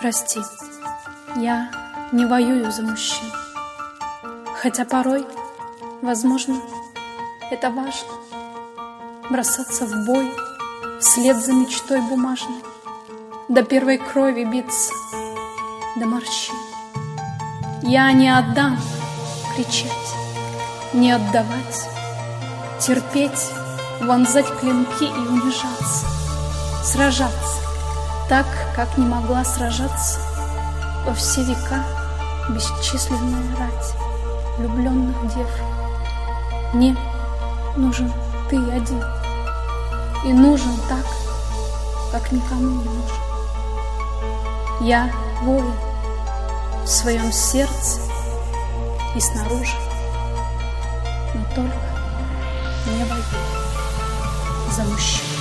Прости, я не воюю за мужчин. Хотя порой, возможно, это важно. Бросаться в бой вслед за мечтой бумажной, До первой крови биться, до морщин. Я не отдам кричать, не отдавать, Терпеть, вонзать клинки и унижаться, Сражаться так, как не могла сражаться Во все века бесчисленная рать Влюбленных дев. Мне нужен ты один, И нужен так, как никому не нужен. Я воин в своем сердце и снаружи, Но только не воюю за мужчин.